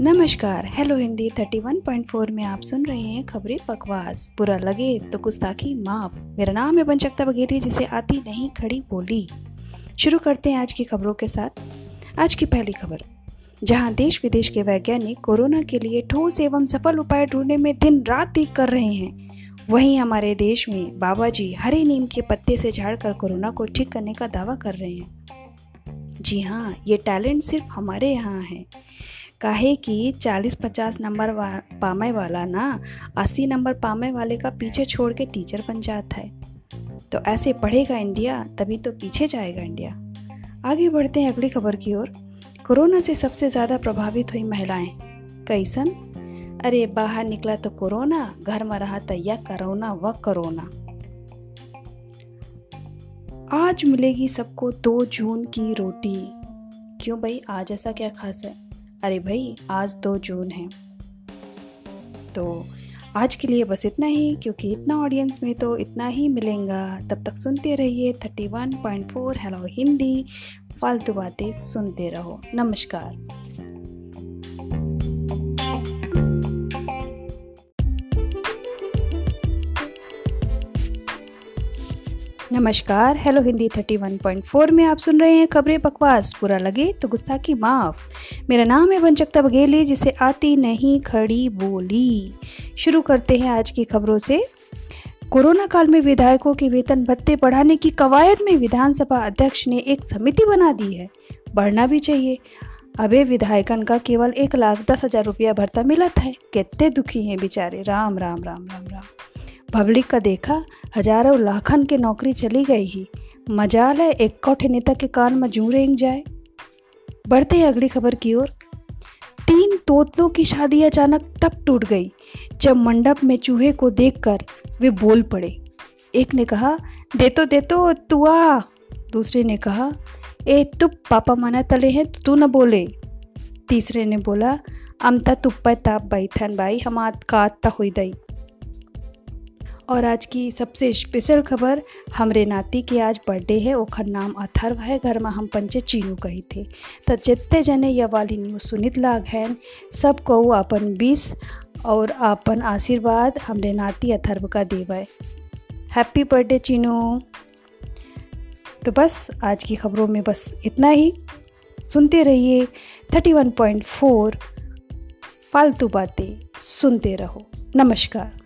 नमस्कार, हेलो हिंदी 31.4 में आप सुन रहे हैं खबरें बकवास। बुरा लगे तो गुस्ताखी माफ़। मेरा नाम है पंचकता बघेली जिसे आती नहीं खड़ी बोली। शुरू करते हैं आज की खबरों के साथ। आज की पहली खबर। जहाँ देश विदेश के वैज्ञानिक कोरोना के लिए ठोस एवं सफल उपाय ढूँढने में दिन रात एक कर रहे हैं। वहीं हमारे देश में बाबा जी हरे नीम के पत्ते से झाड़कर कोरोना को ठीक करने का दावा कर रहे हैं। जी हाँ ये टैलेंट सिर्फ़ हमारे यहाँ है। काहे कि 40-50 नंबर वा, पामे वाला ना 80 नंबर पामे वाले का पीछे छोड़ के टीचर बन जाता है। तो ऐसे पढ़ेगा इंडिया तभी तो पीछे जाएगा इंडिया। आगे बढ़ते हैं अगली खबर की ओर। कोरोना से सबसे ज़्यादा प्रभावित हुई महिलाएँ। कैसन अरे बाहर निकला तो कोरोना घर में रहा तो यह करोना व कोरोना। आज मिलेगी सबको दो जून की रोटी। क्यों भाई? आज ऐसा क्या खास है? अरे भाई, आज दो जून है। तो आज के लिए बस इतना ही, क्योंकि इतना ऑडियंस में तो इतना ही मिलेगा। तब तक सुनते रहिए thirty one point four hello Hindi फालतू बातें सुनते रहो। नमस्कार। नमस्कार हेलो हिंदी 31.4 में आप सुन रहे हैं खबरें बकवास, बुरा लगे तो गुस्ताखी माफ़। मेरा नाम है वंचकता बघेली, जिसे आती नहीं खड़ी बोली। शुरू करते हैं आज की खबरों से। कोरोना काल में विधायकों के वेतन भत्ते बढ़ाने की कवायद में विधानसभा अध्यक्ष ने एक समिति बना दी है। बढ़ना भी चाहिए। अबे, विधायकन का केवल एक लाख दस हज़ार रुपया भरता मिला था कितने दुखी हैं बेचारे। राम राम राम राम राम। पब्लिक का देखा, हज़ारों लाखन के नौकरी चली गई ही। मजाल है, एक कौठे नेता के कान में जू रेंग जाए। बढ़ते हैं अगली खबर की ओर। तीन तोतलों की शादी अचानक तब टूट गई, जब मंडप में चूहे को देखकर वे बोल पड़े। एक ने कहा, दे तो दे तो तू आ दूसरे ने कहा, ए, तु पापा मना तले हैं तो तू न बोले। तीसरे ने बोला, अमता तुप्पा ताप बैठन बाई हम आत का हुई दई। और आज की सबसे स्पेशल खबर, हमरे नाती के आज बर्थडे है, ओखर नाम अथर्व है, घर में हम पंचे चीनू कही थे। तो जितने जने यह वाली न्यूज़ सुनित लाग हैं सबको अपन बीस और अपन आशीर्वाद हमरे नाती अथर्व का देवे हैप्पी बर्थडे चीनू। तो बस, आज की खबरों में बस इतना ही। सुनते रहिए थर्टी वन पॉइंट फोर फालतू बातें सुनते रहो। नमस्कार।